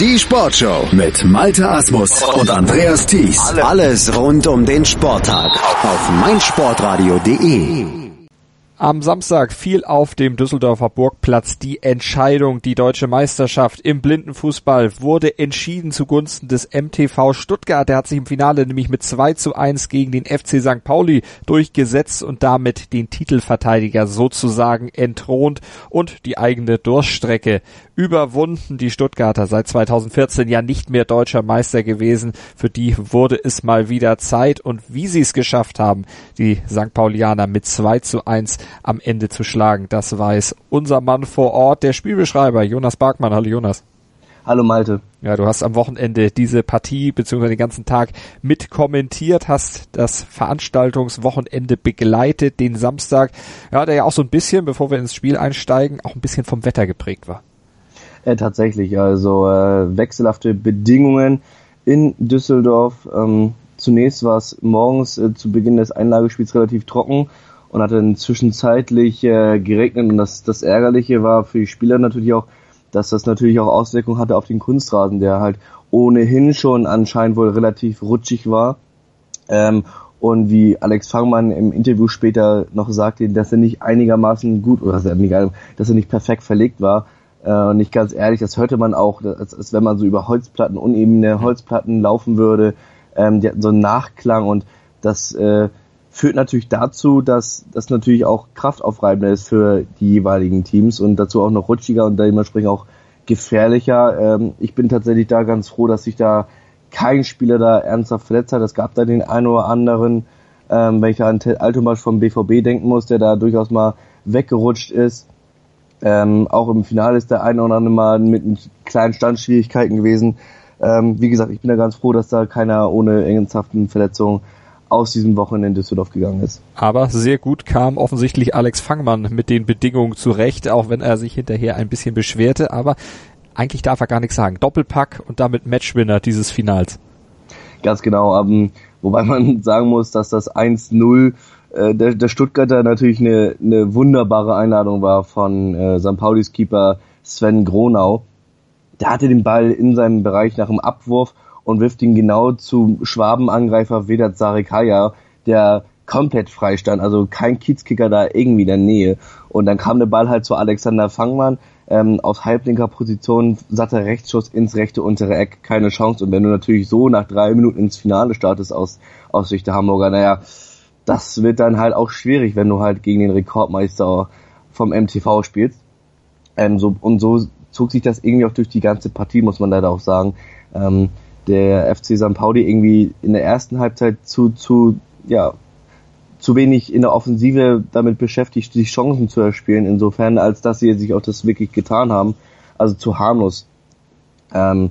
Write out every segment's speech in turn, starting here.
Die Sportshow mit Malte Asmus und Andreas Thies. Alles rund um den Sporttag auf meinsportradio.de. Am Samstag fiel auf dem Düsseldorfer Burgplatz die Entscheidung. Die deutsche Meisterschaft im Blindenfußball wurde entschieden zugunsten des MTV Stuttgart. Der hat sich im Finale nämlich mit 2 zu 1 gegen den FC St. Pauli durchgesetzt und damit den Titelverteidiger sozusagen entthront und die eigene Durststrecke überwunden. Die Stuttgarter seit 2014 ja nicht mehr deutscher Meister gewesen. Für die wurde es mal wieder Zeit und wie sie es geschafft haben, die St. Paulianer mit 2 zu 1 am Ende zu schlagen. Das weiß unser Mann vor Ort, der Spielbeschreiber Jonas Barkmann. Hallo Jonas. Hallo Malte. Ja, du hast am Wochenende diese Partie bzw. den ganzen Tag mit kommentiert, hast das Veranstaltungswochenende begleitet, den Samstag, ja, der ja auch so ein bisschen, bevor wir ins Spiel einsteigen, auch ein bisschen vom Wetter geprägt war. Äh, tatsächlich, also äh, wechselhafte Bedingungen in Düsseldorf. Ähm, zunächst war es morgens äh, zu Beginn des Einlagespiels relativ trocken und hat dann zwischenzeitlich äh, geregnet und das, das Ärgerliche war für die Spieler natürlich auch, dass das natürlich auch Auswirkungen hatte auf den Kunstrasen, der halt ohnehin schon anscheinend wohl relativ rutschig war. Ähm, und wie Alex Fangmann im Interview später noch sagte, dass er nicht einigermaßen gut, oder dass er dass er nicht perfekt verlegt war. Äh, und nicht ganz ehrlich, das hörte man auch, als, wenn man so über Holzplatten, unebene Holzplatten laufen würde. Ähm, die hatten so einen Nachklang und das äh, führt natürlich dazu, dass das natürlich auch kraftaufreibender ist für die jeweiligen Teams und dazu auch noch rutschiger und dementsprechend auch gefährlicher. Ähm, ich bin tatsächlich da ganz froh, dass sich da kein Spieler da ernsthaft verletzt hat. Es gab da den einen oder anderen, ähm, wenn ich da an Ted Altomasch vom BVB denken muss, der da durchaus mal weggerutscht ist. Ähm, auch im Finale ist der eine oder andere mal mit, mit kleinen Standschwierigkeiten gewesen. Ähm, wie gesagt, ich bin da ganz froh, dass da keiner ohne ernsthaften Verletzungen aus diesem Wochenende in Düsseldorf gegangen ist. Aber sehr gut kam offensichtlich Alex Fangmann mit den Bedingungen zurecht, auch wenn er sich hinterher ein bisschen beschwerte. Aber eigentlich darf er gar nichts sagen. Doppelpack und damit Matchwinner dieses Finals. Ganz genau. Um, ähm, wobei man sagen muss, dass das 1-0 äh, der, der Stuttgarter natürlich eine, eine wunderbare Einladung war von äh, St. Paulis Keeper Sven Gronau. Der hatte den Ball in seinem Bereich nach dem Abwurf und wirft ihn genau zum Schwabenangreifer Vedat Sarikaya, der komplett frei stand, also kein Kiezkicker da irgendwie in der Nähe. Und dann kam der Ball halt zu Alexander Fangmann, ähm, aus halblinker Position, satter Rechtsschuss ins rechte untere Eck, keine Chance. Und wenn du natürlich so nach drei Minuten ins Finale startest aus, aus Sicht der Hamburger, naja, das wird dann halt auch schwierig, wenn du halt gegen den Rekordmeister vom MTV spielst. Ähm, so, und so zog sich das irgendwie auch durch die ganze Partie, muss man leider auch sagen. Ähm, der FC St. Pauli irgendwie in der ersten Halbzeit zu, zu, ja, zu wenig in der Offensive damit beschäftigt, die Chancen zu erspielen, insofern, als dass sie sich auch das wirklich getan haben. Also zu harmlos ähm,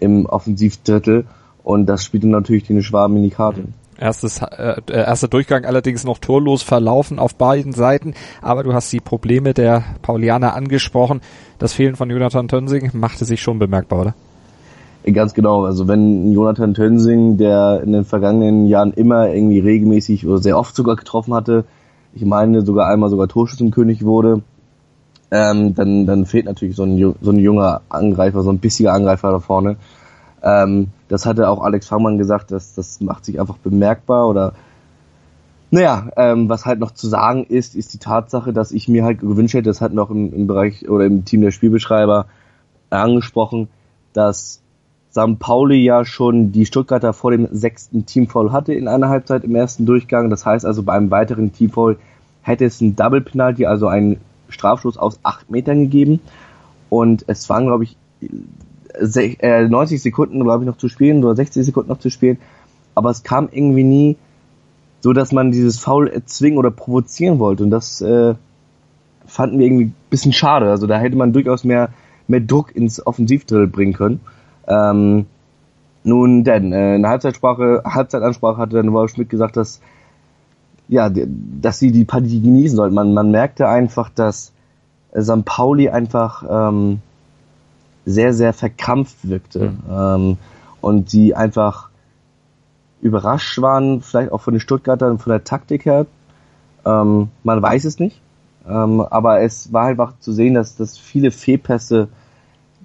im Offensivdrittel. Und das spielte natürlich den Schwaben in die Karte. Erstes, äh, erster Durchgang allerdings noch torlos verlaufen auf beiden Seiten, aber du hast die Probleme der Paulianer angesprochen. Das Fehlen von Jonathan Tönsing machte sich schon bemerkbar, oder? Ganz genau. Also wenn Jonathan Tönsing, der in den vergangenen Jahren immer irgendwie regelmäßig oder sehr oft sogar getroffen hatte, ich meine sogar einmal sogar Torschützenkönig wurde, ähm, dann, dann fehlt natürlich so ein, so ein junger Angreifer, so ein bissiger Angreifer da vorne. Ähm, das hatte auch Alex Fangmann gesagt, dass das macht sich einfach bemerkbar oder naja, ähm, was halt noch zu sagen ist, ist die Tatsache, dass ich mir halt gewünscht hätte, das hatten wir auch im, im Bereich oder im Team der Spielbeschreiber angesprochen, dass St. Pauli ja schon die Stuttgarter vor dem sechsten Teamfoul hatte in einer Halbzeit im ersten Durchgang. Das heißt also, bei einem weiteren Teamfoul hätte es ein Double Penalty, also einen Strafstoß aus acht Metern gegeben. Und es waren, glaube ich, 90 äh, Sekunden, glaube ich, noch zu spielen oder 60 Sekunden noch zu spielen. Aber es kam irgendwie nie so, dass man dieses Foul erzwingen oder provozieren wollte. Und das äh, fanden wir irgendwie ein bisschen schade. Also da hätte man durchaus mehr, mehr Druck ins Offensivdrill bringen können. Ähm, nun denn, äh, in der Halbzeitsprache, Halbzeitansprache hatte dann Wolf Schmidt gesagt, dass ja, dass sie die Partie genießen sollten. Man, man merkte einfach, dass St. Pauli einfach ähm, sehr, sehr verkrampft wirkte. Mhm. Ähm, und sie einfach überrascht waren, vielleicht auch von den Stuttgartern, von der Taktik her. Ähm, man weiß es nicht. Ähm, aber es war einfach zu sehen, dass, dass viele Fehlpässe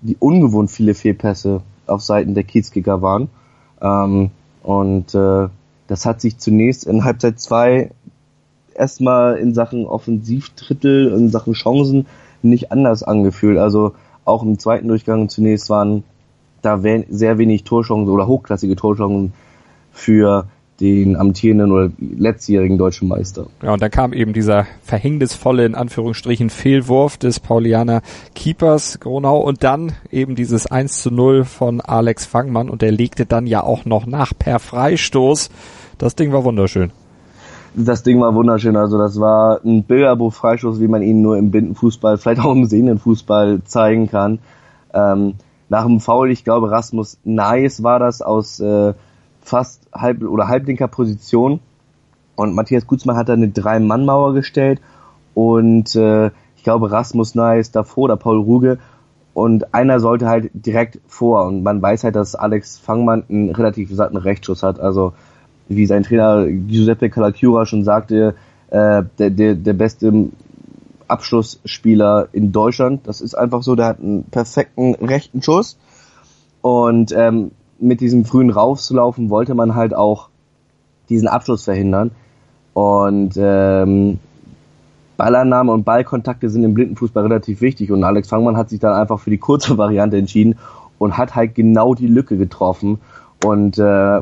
die ungewohnt viele Fehlpässe auf Seiten der Kiezkicker waren. Ähm, und äh, das hat sich zunächst in Halbzeit zwei erstmal in Sachen Offensivdrittel, in Sachen Chancen nicht anders angefühlt. Also auch im zweiten Durchgang zunächst waren da sehr wenig Torchancen oder hochklassige Torchancen für den amtierenden oder letztjährigen deutschen Meister. Ja, und dann kam eben dieser verhängnisvolle, in Anführungsstrichen, Fehlwurf des Paulianer Keepers Gronau und dann eben dieses 1 zu 0 von Alex Fangmann und der legte dann ja auch noch nach per Freistoß. Das Ding war wunderschön. Das Ding war wunderschön, also das war ein Bilderbuch-Freistoß, wie man ihn nur im Blindenfußball, vielleicht auch im sehenden Fußball zeigen kann. Ähm, nach dem Foul, ich glaube, Rasmus Nice war das aus äh, fast halb oder halblinker Position. Und Matthias Gutzmann hat da eine Drei-Mann-Mauer gestellt. Und äh, ich glaube, Rasmus Neis davor oder Paul Ruge. Und einer sollte halt direkt vor. Und man weiß halt, dass Alex Fangmann einen relativ satten Rechtsschuss hat. Also wie sein Trainer Giuseppe Calacura schon sagte, äh, der, der, der beste Abschlussspieler in Deutschland. Das ist einfach so, der hat einen perfekten rechten Schuss. Und ähm, mit diesem frühen Raufzulaufen wollte man halt auch diesen Abschluss verhindern. Und ähm, Ballannahme und Ballkontakte sind im Blindenfußball relativ wichtig. Und Alex Fangmann hat sich dann einfach für die kurze Variante entschieden und hat halt genau die Lücke getroffen und äh,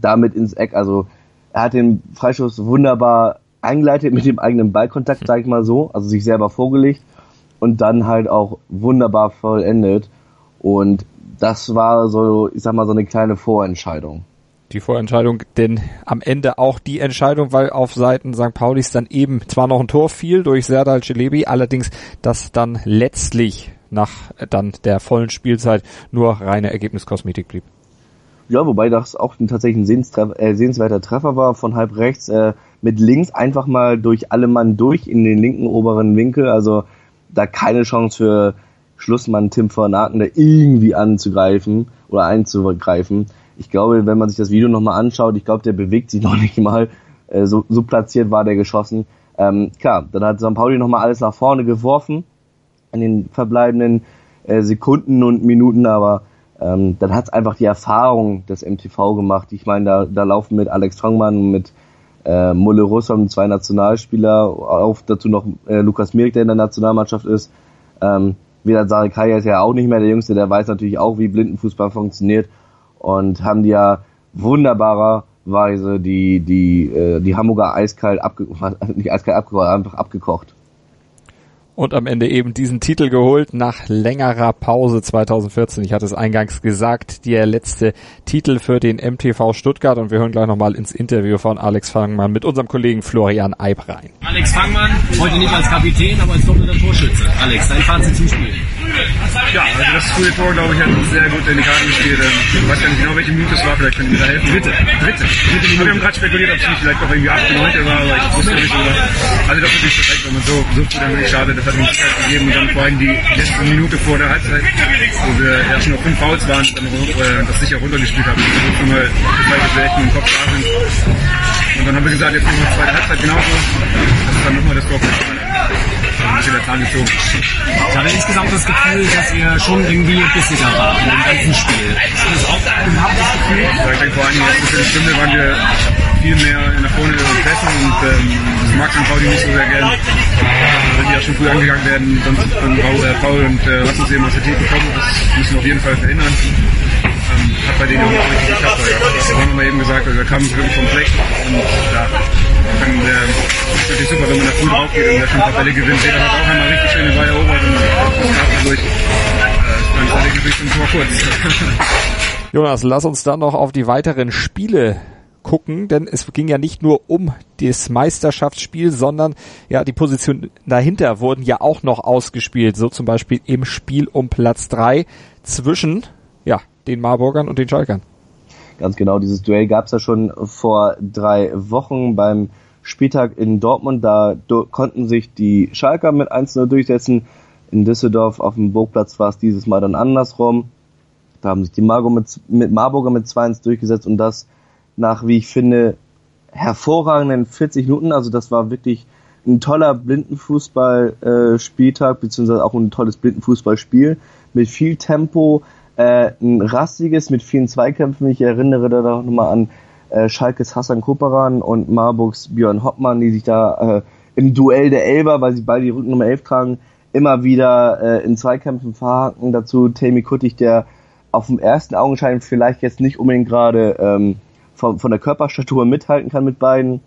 damit ins Eck. Also er hat den Freischuss wunderbar eingeleitet mit dem eigenen Ballkontakt, sag ich mal so, also sich selber vorgelegt und dann halt auch wunderbar vollendet. Und das war so, ich sag mal, so eine kleine Vorentscheidung. Die Vorentscheidung, denn am Ende auch die Entscheidung, weil auf Seiten St. Paulis dann eben zwar noch ein Tor fiel durch Serdal Celebi, allerdings das dann letztlich nach dann der vollen Spielzeit nur reine Ergebniskosmetik blieb. Ja, wobei das auch ein tatsächlich ein äh, sehenswerter Treffer war von halb rechts äh, mit links einfach mal durch alle Mann durch in den linken oberen Winkel. Also da keine Chance für Schlussmann Tim von Aken da irgendwie anzugreifen oder einzugreifen. Ich glaube, wenn man sich das Video nochmal anschaut, ich glaube, der bewegt sich noch nicht mal. Äh, so, so platziert war der geschossen. Ähm, klar, dann hat St. Pauli nochmal alles nach vorne geworfen in den verbleibenden äh, Sekunden und Minuten, aber ähm, dann hat es einfach die Erfahrung des MTV gemacht. Ich meine, da, da laufen mit Alex Fangmann und mit äh, Mulle Russam zwei Nationalspieler, auf dazu noch äh, Lukas Mirk, der in der Nationalmannschaft ist. Ähm, Vedat Sarikaya ist ja auch nicht mehr der Jüngste, der weiß natürlich auch, wie Blindenfußball funktioniert und haben die ja wunderbarerweise die, die, äh, die Hamburger eiskalt abge nicht eiskalt abgekocht, einfach abgekocht und am Ende eben diesen Titel geholt nach längerer Pause 2014. Ich hatte es eingangs gesagt, der letzte Titel für den MTV Stuttgart und wir hören gleich nochmal ins Interview von Alex Fangmann mit unserem Kollegen Florian Eib rein. Alex Fangmann, heute nicht als Kapitän, aber als doppelter Torschütze. Alex, dein Fazit zum Spiel. Ja, also das frühe Tor, glaube ich, hat uns sehr gut in die Karten gespielt. Ich weiß gar nicht genau, welche Minute es war, vielleicht können wir da helfen. Dritte. Dritte. Dritte Minute. Wir haben gerade spekuliert, ob es nicht vielleicht auch irgendwie 8. 9. war, aber ich wusste nicht so. Also das ist wirklich perfekt, wenn man so, so dann wirklich schade, das hat uns Zeit gegeben und dann vor allem die letzte Minute vor der Halbzeit, wo wir schon auf fünf Fouls waren und dann äh, das sicher runtergespielt haben. Gezeigt, dass wir echt mit dem Kopf da sind. Und dann haben wir gesagt, jetzt machen wir zweite Halbzeit genauso. Das ist dann nochmal das Tor ich hatte insgesamt das Gefühl, dass ihr schon irgendwie bissiger war in dem ganzen Spiel. Ist das auch ein das Gefühl? Ja, ich denke vor allem in der Stunde waren wir viel mehr nach vorne besser und ähm, das mag dann Pauli nicht so sehr gern. Wenn die ja schon früh angegangen werden, dann dann äh, Paul und äh, lassen sie immer Kritik bekommen. Das müssen wir auf jeden Fall verhindern. Ähm, hat bei denen auch nicht geklappt. Ja. haben wir eben gesagt, also da kam wirklich vom Fleck und da dann äh, ist natürlich super, wenn man da früh drauf und da schon ein paar Bälle gewinnt. Peter hat auch einmal richtig schöne Ball erobert und das gab dadurch. Äh, dann ist Gewicht zum Tor kurz. Jonas, lass uns dann noch auf die weiteren Spiele gucken, denn es ging ja nicht nur um das Meisterschaftsspiel, sondern ja, die Position dahinter wurden ja auch noch ausgespielt, so zum Beispiel im Spiel um Platz drei zwischen ja, den Marburgern und den Schalkern. Ganz genau, dieses Duell gab es ja schon vor drei Wochen beim Spieltag in Dortmund. Da konnten sich die Schalker mit 1-0 durchsetzen. In Düsseldorf auf dem Burgplatz war es dieses Mal dann andersrum. Da haben sich die Marburger mit, mit Marburger mit 2-1 durchgesetzt und das nach, wie ich finde, hervorragenden 40 Minuten. Also das war wirklich ein toller Blindenfußball-Spieltag, äh, beziehungsweise auch ein tolles Blindenfußballspiel mit viel Tempo, äh, ein rastiges mit vielen Zweikämpfen. Ich erinnere da doch nochmal an äh, Schalkes Hassan Koperan und Marburgs Björn Hoppmann, die sich da äh, im Duell der Elber, weil sie beide die Rücken Nummer 11 tragen, immer wieder äh, in Zweikämpfen verhaken. Dazu Tammy Kuttig, der auf dem ersten Augenschein vielleicht jetzt nicht unbedingt gerade ähm, von, von der Körperstatur mithalten kann mit beiden,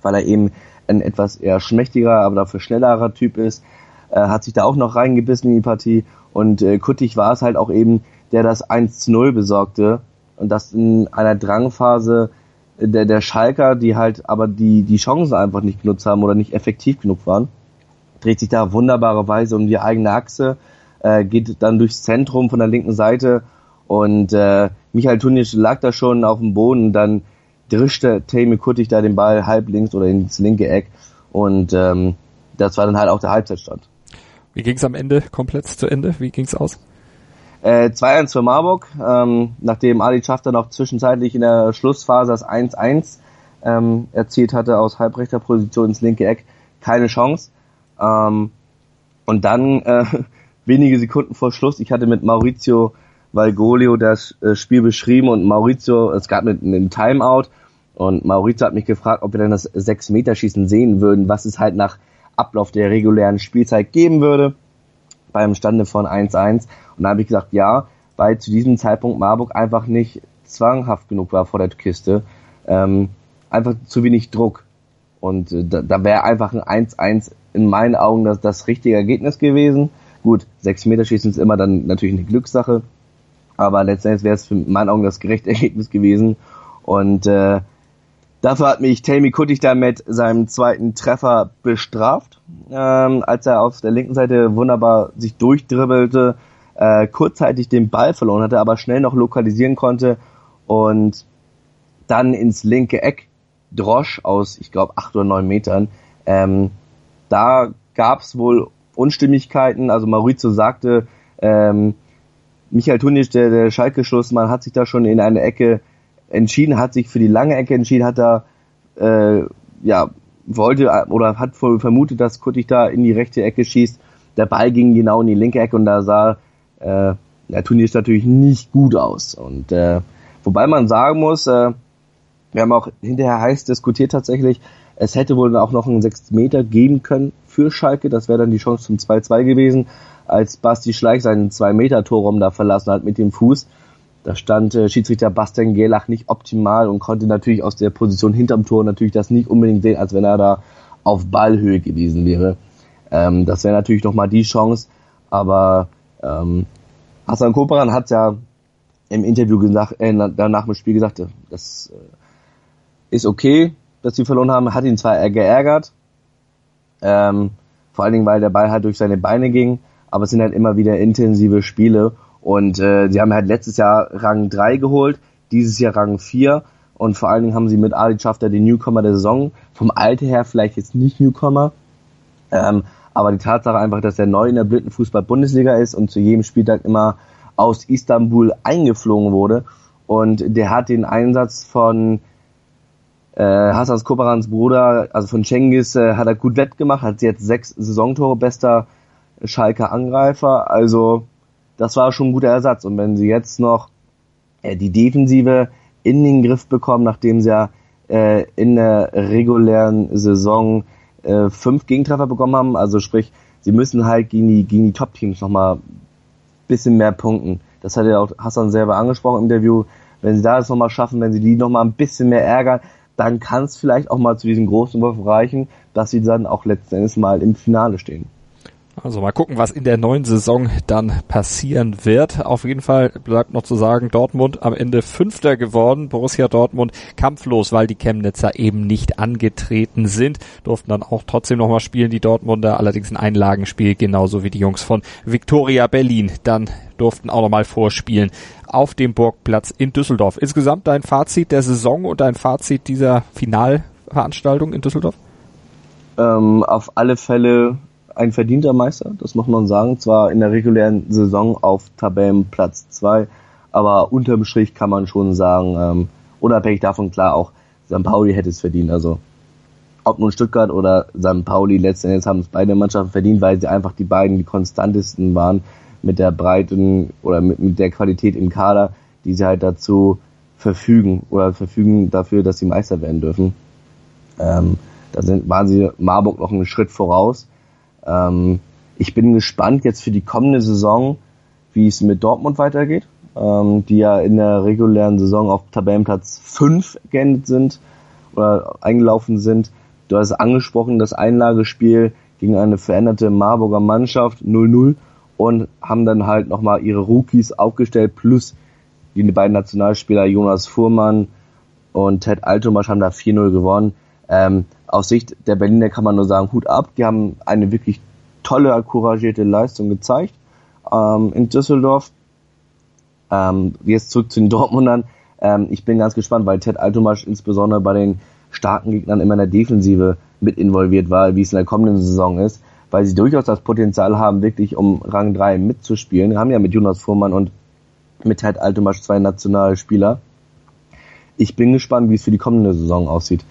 weil er eben ein etwas eher schmächtiger, aber dafür schnellerer Typ ist, äh, hat sich da auch noch reingebissen in die Partie und äh, Kuttig war es halt auch eben, der das 1 zu 0 besorgte und das in einer Drangphase der, der Schalker, die halt aber die, die Chancen einfach nicht genutzt haben oder nicht effektiv genug waren, dreht sich da wunderbarerweise um die eigene Achse, äh, geht dann durchs Zentrum von der linken Seite und äh, Michael Tunic lag da schon auf dem Boden und dann drischte Tammy Kuttig da den Ball halb links oder ins linke Eck und ähm, das war dann halt auch der Halbzeitstand. Wie ging es am Ende komplett zu Ende? Wie ging es aus? Äh, 2-1 für Marburg, ähm, nachdem Ali Schaff dann auch zwischenzeitlich in der Schlussphase das 1-1 ähm, erzielt hatte aus halbrechter Position ins linke Eck, keine Chance. Ähm, und dann äh, wenige Sekunden vor Schluss, ich hatte mit Maurizio Valgolio das äh, Spiel beschrieben und Maurizio, es gab einen Timeout und Maurizio hat mich gefragt, ob wir dann das 6-Meter-Schießen sehen würden, was es halt nach Ablauf der regulären Spielzeit geben würde, beim Stande von 1-1. Und da habe ich gesagt, ja, weil zu diesem Zeitpunkt Marburg einfach nicht zwanghaft genug war vor der Kiste. Ähm, einfach zu wenig Druck. Und äh, da, da wäre einfach ein 1-1 in meinen Augen das, das richtige Ergebnis gewesen. Gut, 6 Meter schießen ist immer dann natürlich eine Glückssache aber letztendlich wäre es für meinen Augen das gerechte Ergebnis gewesen. Und äh, dafür hat mich Tammy Kuttig da mit seinem zweiten Treffer bestraft, ähm, als er auf der linken Seite wunderbar sich durchdribbelte, äh, kurzzeitig den Ball verloren hatte, aber schnell noch lokalisieren konnte und dann ins linke Eck Drosch aus, ich glaube, acht oder neun Metern. Ähm, da gab es wohl Unstimmigkeiten. Also Maurizio sagte, ähm, Michael Tunic, der, der Schalke-Schlussmann, hat sich da schon in eine Ecke entschieden, hat sich für die lange Ecke entschieden, hat da, äh, ja, wollte oder hat vermutet, dass Kuttig da in die rechte Ecke schießt. Der Ball ging genau in die linke Ecke und da sah äh, der Tunic natürlich nicht gut aus. Und äh, wobei man sagen muss, äh, wir haben auch hinterher heiß diskutiert tatsächlich, es hätte wohl auch noch einen 6 Meter geben können für Schalke. Das wäre dann die Chance zum 2-2 gewesen als Basti Schleich seinen 2-Meter-Torraum da verlassen hat mit dem Fuß. Da stand äh, Schiedsrichter Bastian Gelach nicht optimal und konnte natürlich aus der Position hinterm Tor natürlich das nicht unbedingt sehen, als wenn er da auf Ballhöhe gewesen wäre. Ähm, das wäre natürlich nochmal die Chance, aber ähm, Hassan Koperan hat ja im Interview gesagt, äh, danach im Spiel gesagt, das äh, ist okay, dass sie verloren haben, hat ihn zwar geärgert, ähm, vor allen Dingen, weil der Ball halt durch seine Beine ging, aber es sind halt immer wieder intensive Spiele und äh, sie haben halt letztes Jahr Rang 3 geholt, dieses Jahr Rang 4 und vor allen Dingen haben sie mit Ali Schafter den Newcomer der Saison, vom Alter her vielleicht jetzt nicht Newcomer, ähm, aber die Tatsache einfach, dass er neu in der Blindenfußball-Bundesliga ist und zu jedem Spieltag immer aus Istanbul eingeflogen wurde. Und der hat den Einsatz von äh, Hassans Koperans Bruder, also von Cengiz, äh, hat er gut wettgemacht, hat jetzt sechs Saisontore, bester Schalker Angreifer. Also das war schon ein guter Ersatz. Und wenn sie jetzt noch äh, die Defensive in den Griff bekommen, nachdem sie ja äh, in der regulären Saison äh, fünf Gegentreffer bekommen haben, also sprich, sie müssen halt gegen die, gegen die Top-Teams nochmal bisschen mehr punkten. Das hat ja auch Hassan selber angesprochen im Interview. Wenn sie das nochmal schaffen, wenn sie die nochmal ein bisschen mehr ärgern, dann kann es vielleicht auch mal zu diesem großen Wurf reichen, dass sie dann auch letzten Endes mal im Finale stehen. Also mal gucken, was in der neuen Saison dann passieren wird. Auf jeden Fall bleibt noch zu sagen, Dortmund am Ende Fünfter geworden. Borussia Dortmund kampflos, weil die Chemnitzer eben nicht angetreten sind. Durften dann auch trotzdem nochmal spielen, die Dortmunder. Allerdings ein Einlagenspiel, genauso wie die Jungs von Victoria Berlin. Dann durften auch nochmal vorspielen auf dem Burgplatz in Düsseldorf. Insgesamt dein Fazit der Saison und dein Fazit dieser Finalveranstaltung in Düsseldorf? Ähm, auf alle Fälle ein verdienter Meister, das muss man sagen. Zwar in der regulären Saison auf Tabellenplatz 2, aber unterm Strich kann man schon sagen, ähm, unabhängig davon klar auch, St. Pauli hätte es verdient. Also ob nun Stuttgart oder St. Pauli, letzten Endes haben es beide Mannschaften verdient, weil sie einfach die beiden die konstantesten waren mit der breiten oder mit, mit der Qualität im Kader, die sie halt dazu verfügen oder verfügen dafür, dass sie Meister werden dürfen. Ähm, da sind, waren sie Marburg noch einen Schritt voraus. Ähm, ich bin gespannt jetzt für die kommende Saison, wie es mit Dortmund weitergeht, ähm, die ja in der regulären Saison auf Tabellenplatz 5 geendet sind oder eingelaufen sind. Du hast angesprochen, das Einlagespiel gegen eine veränderte Marburger Mannschaft 0-0 und haben dann halt nochmal ihre Rookies aufgestellt, plus die beiden Nationalspieler Jonas Fuhrmann und Ted Altomasch haben da 4-0 gewonnen. Ähm, aus Sicht der Berliner kann man nur sagen, Hut ab, die haben eine wirklich tolle, couragierte Leistung gezeigt ähm, in Düsseldorf. Ähm, jetzt zurück zu den Dortmundern. Ähm, ich bin ganz gespannt, weil Ted Altomasch insbesondere bei den starken Gegnern immer in der Defensive mit involviert war, wie es in der kommenden Saison ist, weil sie durchaus das Potenzial haben, wirklich um Rang 3 mitzuspielen. Wir haben ja mit Jonas Fuhrmann und mit Ted Altomasch zwei nationale Spieler. Ich bin gespannt, wie es für die kommende Saison aussieht.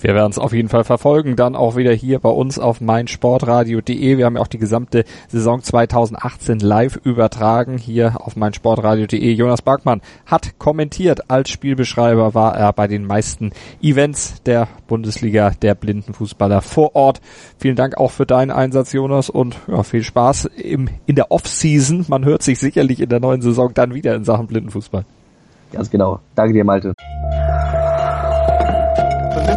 Wir werden es auf jeden Fall verfolgen, dann auch wieder hier bei uns auf meinsportradio.de. Wir haben ja auch die gesamte Saison 2018 live übertragen hier auf meinsportradio.de. Jonas Bergmann hat kommentiert. Als Spielbeschreiber war er bei den meisten Events der Bundesliga der Blindenfußballer vor Ort. Vielen Dank auch für deinen Einsatz, Jonas, und ja, viel Spaß im, in der Off-Season. Man hört sich sicherlich in der neuen Saison dann wieder in Sachen Blindenfußball. Ganz genau. Danke dir, Malte